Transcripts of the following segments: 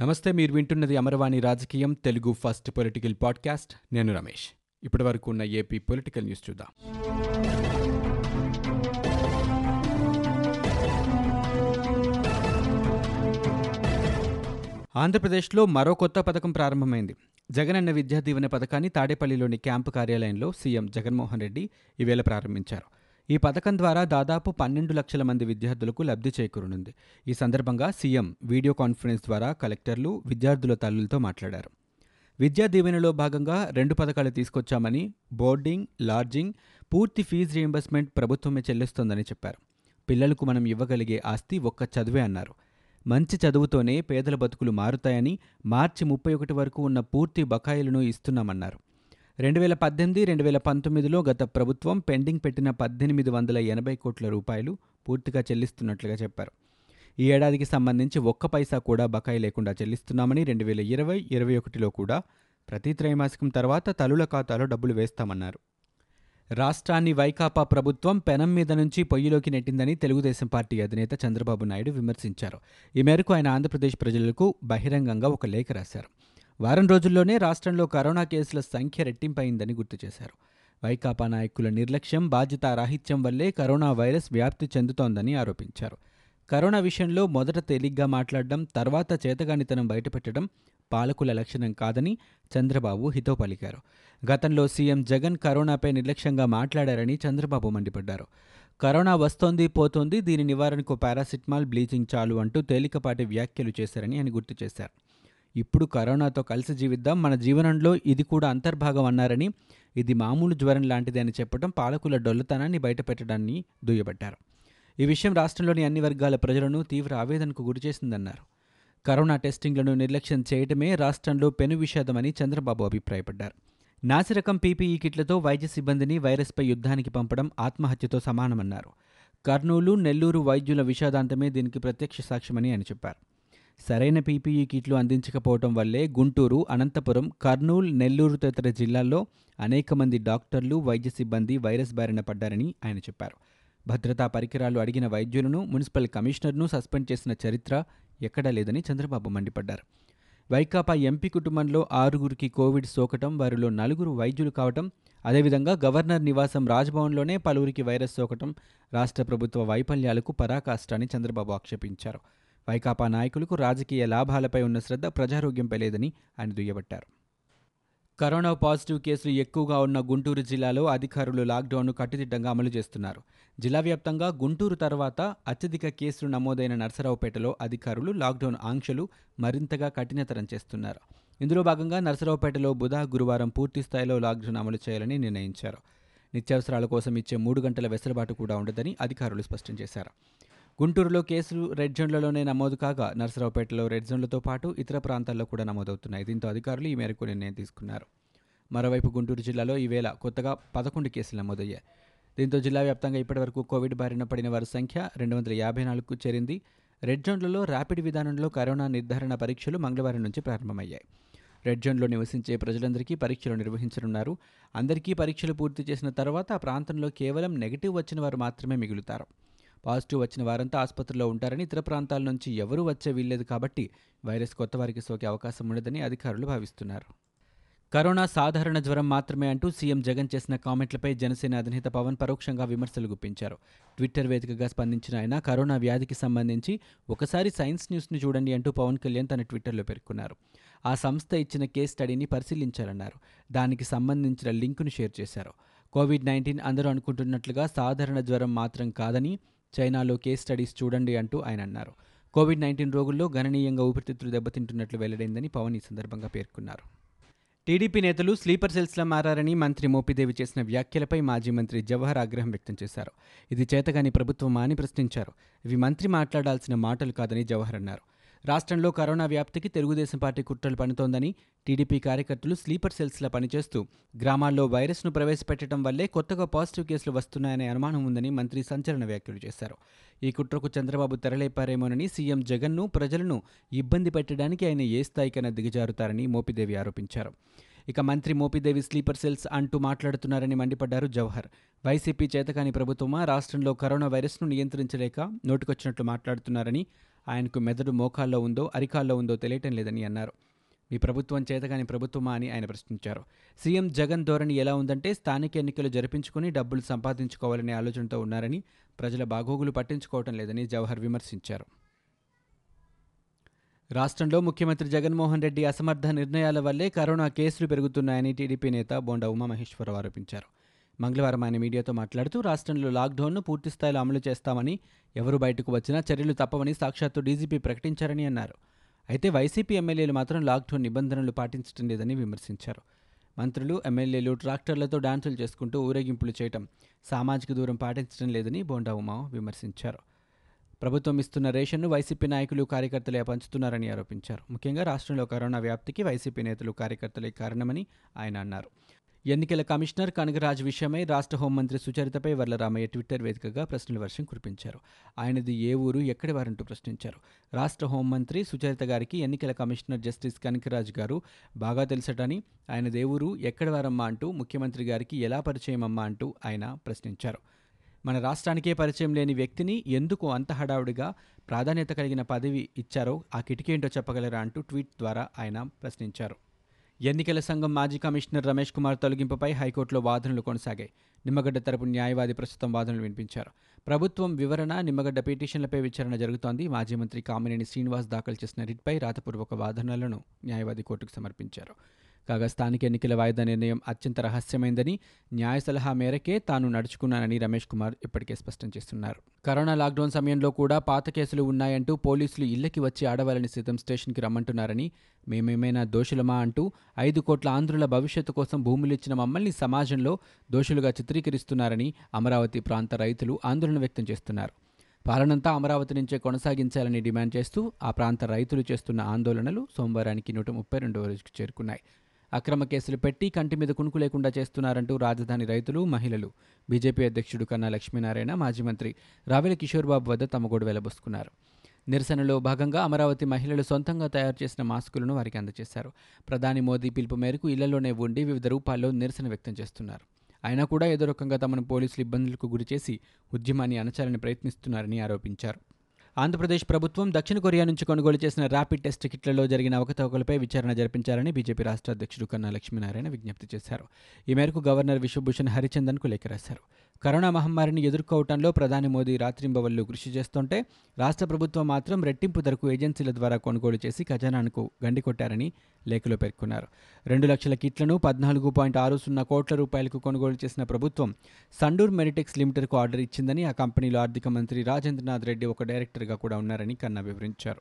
నమస్తే మీరు వింటున్నది అమరవాణి రాజకీయం తెలుగు ఫస్ట్ పొలిటికల్ పాడ్కాస్ట్. నేను రమేష్. ఇప్పటి వరకు ఉన్న ఏపీ పొలిటికల్ న్యూస్ చూద్దాం. ఆంధ్రప్రదేశ్లో మరో కొత్త పథకం ప్రారంభమైంది. జగనన్న విద్యా దీవెన పథకాన్ని తాడేపల్లిలోని క్యాంపు కార్యాలయంలో సీఎం జగన్మోహన్ రెడ్డి ఈవేళ ప్రారంభించారు. ఈ పథకం ద్వారా దాదాపు పన్నెండు లక్షల మంది విద్యార్థులకు లబ్ధి చేకూరనుంది. ఈ సందర్భంగా సీఎం వీడియో కాన్ఫరెన్స్ ద్వారా కలెక్టర్లు విద్యార్థుల తల్లులతో మాట్లాడారు. విద్యా దీవెనలో భాగంగా రెండు పథకాలు తీసుకొచ్చామని బోర్డింగ్ లాడ్జింగ్ పూర్తి ఫీజు రియంబర్స్మెంట్ ప్రభుత్వమే చెల్లిస్తోందని చెప్పారు. పిల్లలకు మనం ఇవ్వగలిగే ఆస్తి ఒక్క చదువే అన్నారు. మంచి చదువుతోనే పేదల బతుకులు మారుతాయని మార్చి ముప్పై ఒకటి వరకు ఉన్న పూర్తి బకాయిలను ఇస్తున్నామన్నారు. రెండు వేల పద్దెనిమిది రెండు వేల పంతొమ్మిదిలో గత ప్రభుత్వం పెండింగ్ పెట్టిన పద్దెనిమిది వందల ఎనభై కోట్ల రూపాయలు పూర్తిగా చెల్లిస్తున్నట్లుగా చెప్పారు. ఈ ఏడాదికి సంబంధించి ఒక్క పైసా కూడా బకాయి లేకుండా చెల్లిస్తున్నామని రెండు వేల ఇరవై ఇరవై ఒకటిలో కూడా ప్రతి త్రైమాసికం తర్వాత తలుల ఖాతాలో డబ్బులు వేస్తామన్నారు. రాష్ట్రాన్ని వైకాపా ప్రభుత్వం పెనం మీద నుంచి పొయ్యిలోకి నెట్టిందని తెలుగుదేశం పార్టీ అధినేత చంద్రబాబు నాయుడు విమర్శించారు. ఈ మేరకు ఆయన ఆంధ్రప్రదేశ్ ప్రజలకు బహిరంగంగా ఒక లేఖ రాశారు. వారం రోజుల్లోనే రాష్ట్రంలో కరోనా కేసుల సంఖ్య రెట్టింపైందని గుర్తు చేశారు. వైకాపా నాయకుల నిర్లక్ష్యం బాధ్యత రాహిత్యం వల్లే కరోనా వైరస్ వ్యాప్తి చెందుతోందని ఆరోపించారు. కరోనా విషయంలో మొదట తేలిగ్గా మాట్లాడడం తర్వాత చేతగానితనం బయటపెట్టడం పాలకుల లక్షణం కాదని చంద్రబాబు హితో పలికారు. గతంలో సీఎం జగన్ కరోనాపై నిర్లక్ష్యంగా మాట్లాడారని చంద్రబాబు మండిపడ్డారు. కరోనా వస్తోంది పోతోంది దీని నివారణకు పారాసిటమాల్ బ్లీచింగ్ చాలు అంటూ తేలికపాటి వ్యాఖ్యలు చేశారని ఆయన గుర్తు చేశారు. ఇప్పుడు కరోనాతో కలిసి జీవిద్దాం మన జీవనంలో ఇది కూడా అంతర్భాగం అన్నారని ఇది మామూలు జ్వరం లాంటిది అని చెప్పడం పాలకుల డొల్లతనాన్ని బయటపెట్టడాన్ని దుయ్యబట్టారు. ఈ విషయం రాష్ట్రంలోని అన్ని వర్గాల ప్రజలను తీవ్ర ఆవేదనకు గురిచేసిందన్నారు కరోనా టెస్టింగ్లను నిర్లక్ష్యం చేయడమే రాష్ట్రంలో పెను విషాదమని చంద్రబాబు అభిప్రాయపడ్డారు. నాసిరకం పీపీఈ కిట్లతో వైద్య సిబ్బందిని వైరస్పై యుద్ధానికి పంపడం ఆత్మహత్యతో సమానమన్నారు. కర్నూలు నెల్లూరు వైద్యుల విషాదాంతమే దీనికి ప్రత్యక్ష సాక్ష్యమని ఆయన చెప్పారు. సరైన పీపీఈ కిట్లు అందించకపోవడం వల్లే గుంటూరు అనంతపురం కర్నూలు నెల్లూరు తదితర జిల్లాల్లో అనేక మంది డాక్టర్లు వైద్య సిబ్బంది వైరస్ బారిన పడ్డారని ఆయన చెప్పారు. భద్రతా పరికరాలు అడిగిన వైద్యులను మున్సిపల్ కమిషనర్ను సస్పెండ్ చేసిన చరిత్ర ఎక్కడా లేదని చంద్రబాబు మండిపడ్డారు. వైకాపా ఎంపీ కుటుంబంలో ఆరుగురికి కోవిడ్ సోకటం వారిలో నలుగురు వైద్యులు కావటం అదేవిధంగా గవర్నర్ నివాసం రాజ్భవన్లోనే పలువురికి వైరస్ సోకటం రాష్ట్ర ప్రభుత్వ వైఫల్యాలకు పరాకాష్టాన్ని చంద్రబాబు ఆక్షేపించారు. వైకాపా నాయకులకు రాజకీయ లాభాలపై ఉన్న శ్రద్ధ ప్రజారోగ్యంపై లేదని ఆయన దుయ్యబట్టారు. కరోనా పాజిటివ్ కేసులు ఎక్కువగా ఉన్న గుంటూరు జిల్లాలో అధికారులు లాక్డౌన్ను కట్టుదిట్టంగా అమలు చేస్తున్నారు. జిల్లా వ్యాప్తంగా గుంటూరు తర్వాత అత్యధిక కేసులు నమోదైన నర్సరావుపేటలో అధికారులు లాక్డౌన్ ఆంక్షలు మరింతగా కఠినతరం చేస్తున్నారు. ఇందులో భాగంగా నర్సరావుపేటలో బుధ గురువారం పూర్తి స్థాయిలో లాక్డౌన్ అమలు చేయాలని నిర్ణయించారు. నిత్యావసరాల కోసం ఇచ్చే మూడు గంటల వెసులుబాటు కూడా ఉండదని అధికారులు స్పష్టం చేశారు. గుంటూరులో కేసులు రెడ్ జోన్లలోనే నమోదు కాగా నర్సరావుపేటలో రెడ్ జోన్లతో పాటు ఇతర ప్రాంతాల్లో కూడా నమోదవుతున్నాయి. దీంతో అధికారులు ఈ మేరకు నిర్ణయం తీసుకున్నారు. మరోవైపు గుంటూరు జిల్లాలో ఈవేళ కొత్తగా పదకొండు కేసులు నమోదయ్యాయి. దీంతో జిల్లా వ్యాప్తంగా ఇప్పటివరకు కోవిడ్ బారిన పడిన వారి సంఖ్య రెండు వందల యాభై నాలుగుకు చేరింది. రెడ్ జోన్లలో ర్యాపిడ్ విధానంలో కరోనా నిర్ధారణ పరీక్షలు మంగళవారం నుంచి ప్రారంభమయ్యాయి. రెడ్ జోన్లో నివసించే ప్రజలందరికీ పరీక్షలు నిర్వహించనున్నారు. అందరికీ పరీక్షలు పూర్తి చేసిన తర్వాత ఆ ప్రాంతంలో కేవలం నెగిటివ్ వచ్చిన వారు మాత్రమే మిగులుతారు. పాజిటివ్ వచ్చిన వారంతా ఆసుపత్రిలో ఉంటారని ఇతర ప్రాంతాల నుంచి ఎవరూ వచ్చే వీల్లేదు కాబట్టి వైరస్ కొత్త వారికి సోకే అవకాశం ఉండదని అధికారులు భావిస్తున్నారు. కరోనా సాధారణ జ్వరం మాత్రమే అంటూ సీఎం జగన్ చేసిన కామెంట్లపై జనసేన అధినేత పవన్ పరోక్షంగా విమర్శలు గుప్పించారు. ట్విట్టర్ వేదికగా స్పందించిన ఆయన కరోనా వ్యాధికి సంబంధించి ఒకసారి సైన్స్ న్యూస్ని చూడండి అంటూ పవన్ కళ్యాణ్ తన ట్విట్టర్లో పేర్కొన్నారు. ఆ సంస్థ ఇచ్చిన కేస్ స్టడీని పరిశీలించారన్నారు దానికి సంబంధించిన లింకును షేర్ చేశారు. కోవిడ్ నైన్టీన్ అందరూ అనుకుంటున్నట్లుగా సాధారణ జ్వరం మాత్రం కాదని చైనాలో కేస్ స్టడీస్ చూడండి అంటూ ఆయన అన్నారు. కోవిడ్ నైన్టీన్ రోగుల్లో గణనీయంగా ఊపిరితిత్తులు దెబ్బతింటున్నట్లు వెల్లడైందని పవన్ ఈ సందర్భంగా పేర్కొన్నారు. టీడీపీ నేతలు స్లీపర్ సెల్స్లా మారని మంత్రి మోపిదేవి చేసిన వ్యాఖ్యలపై మాజీ మంత్రి జవహర్ ఆగ్రహం వ్యక్తం చేశారు. ఇది చేతగాని ప్రభుత్వమా అని ప్రశ్నించారు. ఇవి మంత్రి మాట్లాడాల్సిన మాటలు కాదని జవహర్ అన్నారు. రాష్ట్రంలో కరోనా వ్యాప్తికి తెలుగుదేశం పార్టీ కుట్రలు పనుతోందని టీడీపీ కార్యకర్తలు స్లీపర్ సెల్స్లా పనిచేస్తూ గ్రామాల్లో వైరస్ను ప్రవేశపెట్టడం వల్లే కొత్తగా పాజిటివ్ కేసులు వస్తున్నాయనే అనుమానం ఉందని మంత్రి సంచలన వ్యాఖ్యలు చేశారు. ఈ కుట్రకు చంద్రబాబు తెరలేపారేమోనని సీఎం జగన్ను ప్రజలను ఇబ్బంది పెట్టడానికి ఆయన ఏ స్థాయికైనా దిగజారుతారని మోపిదేవి ఆరోపించారు. ఇక మంత్రి మోపిదేవి స్లీపర్ సెల్స్ అంటూ మాట్లాడుతున్నారని మండిపడ్డారు జవహర్. వైసీపీ చేతకాని ప్రభుత్వమా? రాష్ట్రంలో కరోనా వైరస్ను నియంత్రించలేక నోటుకొచ్చినట్లు మాట్లాడుతున్నారని ఆయనకు మెదడు మోకాల్లో ఉందో అరికాల్లో ఉందో తెలియటం లేదని అన్నారు. మీ ప్రభుత్వం చేతగాని ప్రభుత్వమా అని ఆయన ప్రశ్నించారు. సీఎం జగన్ ధోరణి ఎలా ఉందంటే స్థానిక ఎన్నికలు జరిపించుకుని డబ్బులు సంపాదించుకోవాలనే ఆలోచనతో ఉన్నారని ప్రజల బాగోగులు పట్టించుకోవటం లేదని జవహర్ విమర్శించారు. రాష్ట్రంలో ముఖ్యమంత్రి జగన్మోహన్ రెడ్డి అసమర్థ నిర్ణయాల వల్లే కరోనా కేసులు పెరుగుతున్నాయని టీడీపీ నేత బోండా ఉమామహేశ్వరరావు ఆరోపించారు. మంగళవారం ఆయన మీడియాతో మాట్లాడుతూ రాష్ట్రంలో లాక్డౌన్ను పూర్తిస్థాయిలో అమలు చేస్తామని ఎవరు బయటకు వచ్చినా చర్యలు తప్పవని సాక్షాత్తు డీజీపీ ప్రకటించారని అన్నారు. అయితే వైసీపీ ఎమ్మెల్యేలు మాత్రం లాక్డౌన్ నిబంధనలు పాటించడం లేదని విమర్శించారు. మంత్రులు ఎమ్మెల్యేలు ట్రాక్టర్లతో డాన్సులు చేసుకుంటూ ఊరేగింపులు చేయటం సామాజిక దూరం పాటించడం లేదని బోండా ఉమా విమర్శించారు. ప్రభుత్వం ఇస్తున్న రేషన్ను వైసీపీ నాయకులు కార్యకర్తలే పంచుతున్నారని ఆరోపించారు. ముఖ్యంగా రాష్ట్రంలో కరోనా వ్యాప్తికి వైసీపీ నేతలు కార్యకర్తలే కారణమని ఆయన అన్నారు. ఎన్నికల కమిషనర్ కనగరాజ్ విషయమై రాష్ట్ర హోంమంత్రి సుచరితపై వర్లరామయ్య ట్విట్టర్ వేదికగా ప్రశ్నల వర్షం కురిపించారు. ఆయనది ఏ ఊరు ఎక్కడి వారంటూ ప్రశ్నించారు. రాష్ట్ర హోంమంత్రి సుచరిత గారికి ఎన్నికల కమిషనర్ జస్టిస్ కనకరాజ్ గారు బాగా తెలుసటని ఆయనది ఏ ఊరు ఎక్కడి వారమ్మా అంటూ ముఖ్యమంత్రి గారికి ఎలా పరిచయం అమ్మా అంటూ ఆయన ప్రశ్నించారు. మన రాష్ట్రానికే పరిచయం లేని వ్యక్తిని ఎందుకు అంత హడావుడిగా ప్రాధాన్యత కలిగిన పదవి ఇచ్చారో ఆ కిటికేంటో చెప్పగలరా అంటూ ట్వీట్ ద్వారా ఆయన ప్రశ్నించారు. ఎన్నికల సంఘం మాజీ కమిషనర్ రమేష్ కుమార్ తొలగింపుపై హైకోర్టులో వాదనలు కొనసాగాయి. నిమ్మగడ్డ తరపు న్యాయవాది ప్రస్తుతం వాదనలు వినిపించారు. ప్రభుత్వం వివరణ నిమ్మగడ్డ పిటిషన్లపై విచారణ జరుగుతోంది. మాజీ మంత్రి కామినేని శ్రీనివాస్ దాఖలు చేసిన రిట్పై రాతపూర్వక వాదనలను న్యాయవాది కోర్టుకు సమర్పించారు. కాగా స్థానిక ఎన్నికల వాయిదా నిర్ణయం అత్యంత రహస్యమైందని న్యాయ సలహా మేరకే తాను నడుచుకున్నానని రమేష్ కుమార్ ఇప్పటికే స్పష్టం చేస్తున్నారు. కరోనా లాక్డౌన్ సమయంలో కూడా పాత కేసులు ఉన్నాయంటూ పోలీసులు ఇళ్ళకి వచ్చి ఆడవాళ్ళని సైతం స్టేషన్కి రమ్మంటున్నారని మేమేమైనా దోషులమా అంటూ ఐదు కోట్ల ఆంధ్రుల భవిష్యత్తు కోసం భూములు ఇచ్చిన మమ్మల్ని సమాజంలో దోషులుగా చిత్రీకరిస్తున్నారని అమరావతి ప్రాంత రైతులు ఆందోళన వ్యక్తం చేస్తున్నారు. పాలనంతా అమరావతి నుంచే కొనసాగించాలని డిమాండ్ చేస్తూ ఆ ప్రాంత రైతులు చేస్తున్న ఆందోళనలు సోమవారానికి నూట ముప్పై రెండవ రోజుకు చేరుకున్నాయి. అక్రమ కేసులు పెట్టి కంటి మీద కునుకు లేకుండా చేస్తున్నారంటూ రాజధాని రైతులు మహిళలు. బీజేపీ అధ్యక్షుడు కన్నా లక్ష్మీనారాయణ మాజీ మంత్రి రావెల కిషోర్ బాబు వద్ద తమ గొడవ వెలబోసుకున్నారు నిరసనలో భాగంగా అమరావతి మహిళలు సొంతంగా తయారు చేసిన మాస్కులను వారికి అందజేశారు. ప్రధాని మోదీ పిలుపు మేరకు ఇళ్ళలోనే ఉండి వివిధ రూపాల్లో నిరసన వ్యక్తం చేస్తున్నారు. అయినా కూడా ఏదో రకంగా తమను పోలీసులు ఇబ్బందులకు గురిచేసి ఉద్యమాన్ని అణచాలని ప్రయత్నిస్తున్నారని ఆరోపించారు. ఆంధ్రప్రదేశ్ ప్రభుత్వం దక్షిణ కొరియా నుంచి కొనుగోలు చేసిన ర్యాపిడ్ టెస్ట్ కిట్లలో జరిగిన అవకతవకలపై విచారణ జరిపించాలని బీజేపీ రాష్ట్ర అధ్యక్షుడు కన్నా లక్ష్మీనారాయణ విజ్ఞప్తి చేశారు. ఈ మేరకు గవర్నర్ విశ్వభూషణ్ హరిచందన్కు లేఖ రాశారు. కరోనా మహమ్మారిని ఎదుర్కోవడంలో ప్రధాని మోదీ రాత్రింబవళ్ళు కృషి చేస్తుంటే రాష్ట్ర ప్రభుత్వం మాత్రం రెట్టింపు ధరకు ఏజెన్సీల ద్వారా కొనుగోలు చేసి ఖజానాకు గండి కొట్టారని లేఖలో పేర్కొన్నారు. రెండు లక్షల కిట్లను పద్నాలుగు పాయింట్ ఆరు సున్నా కోట్ల రూపాయలకు కొనుగోలు చేసిన ప్రభుత్వం సండూర్ మెరిటెక్స్ లిమిటెడ్కు ఆర్డర్ ఇచ్చిందని ఆ కంపెనీలో ఆర్థిక మంత్రి రాజేంద్రనాథ్ రెడ్డి ఒక డైరెక్టర్గా కూడా ఉన్నారని కన్నా వివరించారు.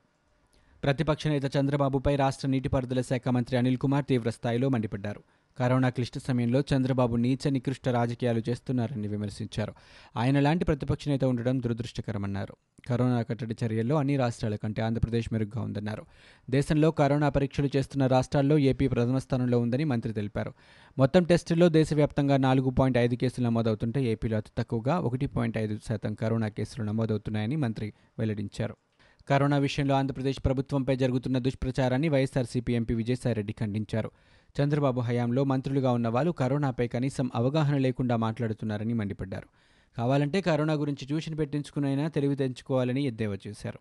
ప్రతిపక్ష నేత చంద్రబాబుపై రాష్ట్ర నీటిపారుదల శాఖ మంత్రి అనిల్ కుమార్ తీవ్రస్థాయిలో మండిపడ్డారు. కరోనా క్లిష్ట సమయంలో చంద్రబాబు నీచ నికృష్ట రాజకీయాలు చేస్తున్నారని విమర్శించారు. ఆయన లాంటి ప్రతిపక్ష నేత ఉండడం దురదృష్టకరమన్నారు. కరోనా కట్టడి చర్యల్లో అన్ని రాష్ట్రాల కంటే ఆంధ్రప్రదేశ్ మెరుగ్గా ఉందన్నారు. దేశంలో కరోనా పరీక్షలు చేస్తున్న రాష్ట్రాల్లో ఏపీ ప్రథమ స్థానంలో ఉందని మంత్రి తెలిపారు. మొత్తం టెస్టుల్లో దేశవ్యాప్తంగా నాలుగు పాయింట్ ఐదు కేసులు నమోదవుతుంటే ఏపీలో అతి తక్కువగా ఒకటి పాయింట్ ఐదు శాతం కరోనా కేసులు నమోదవుతున్నాయని మంత్రి వెల్లడించారు. కరోనా విషయంలో ఆంధ్రప్రదేశ్ ప్రభుత్వంపై జరుగుతున్న దుష్ప్రచారాన్ని వైఎస్ఆర్సీపీ ఎంపీ విజయసాయిరెడ్డి ఖండించారు. చంద్రబాబు హయాంలో మంత్రులుగా ఉన్న వాళ్ళు కరోనాపై కనీసం అవగాహన లేకుండా మాట్లాడుతున్నారని మండిపడ్డారు. కావాలంటే కరోనా గురించి ట్యూషన్ పెట్టించుకునైనా తెలివి తెంచుకోవాలని ఎద్దేవా చేశారు.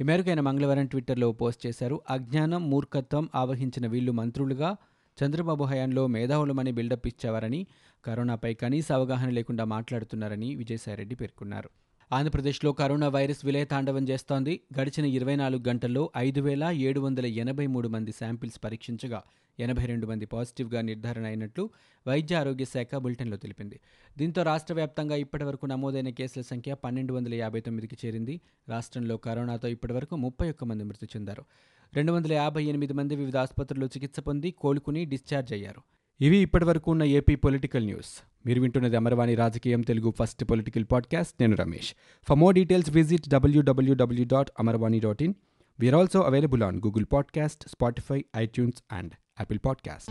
ఈ మేరకు ఆయన మంగళవారం ట్విట్టర్లో పోస్ట్ చేశారు. అజ్ఞానం మూర్ఖత్వం ఆవహించిన వీళ్ళు మంత్రులుగా చంద్రబాబు హయాంలో మేధావులమని బిల్డప్ ఇచ్చేవారని కరోనాపై కనీస అవగాహన లేకుండా మాట్లాడుతున్నారని విజయసాయిరెడ్డి పేర్కొన్నారు. ఆంధ్రప్రదేశ్లో కరోనా వైరస్ విలయతాండవం చేస్తోంది. గడిచిన ఇరవై నాలుగు గంటల్లో ఐదు వేల ఏడు వందల ఎనభై మూడు మంది శాంపిల్స్ పరీక్షించగా ఎనభై రెండు మంది పాజిటివ్గా నిర్ధారణ అయినట్లు వైద్య ఆరోగ్య శాఖ బులెటిన్లో తెలిపింది. దీంతో రాష్ట్ర వ్యాప్తంగా ఇప్పటివరకు నమోదైన కేసుల సంఖ్య పన్నెండు వందల యాభై తొమ్మిదికి చేరింది. రాష్ట్రంలో కరోనాతో ఇప్పటివరకు ముప్పై ఒక్క మంది మృతి చెందారు. రెండు వందల యాభై ఎనిమిది మంది వివిధ ఆసుపత్రుల్లో చికిత్స పొంది కోలుకుని డిశ్చార్జ్ అయ్యారు. ఇవి ఇప్పటివరకు ఉన్న ఏపీ పొలిటికల్ న్యూస్. మీరు వింటున్నది అమరవాణి రాజకీయం తెలుగు ఫస్ట్ పొలిటికల్ పాడ్కాస్ట్. నేను Ramesh. For more details visit W W W dot Amarvani dot in. We're also available on Google podcast Spotify iTunes and Apple podcast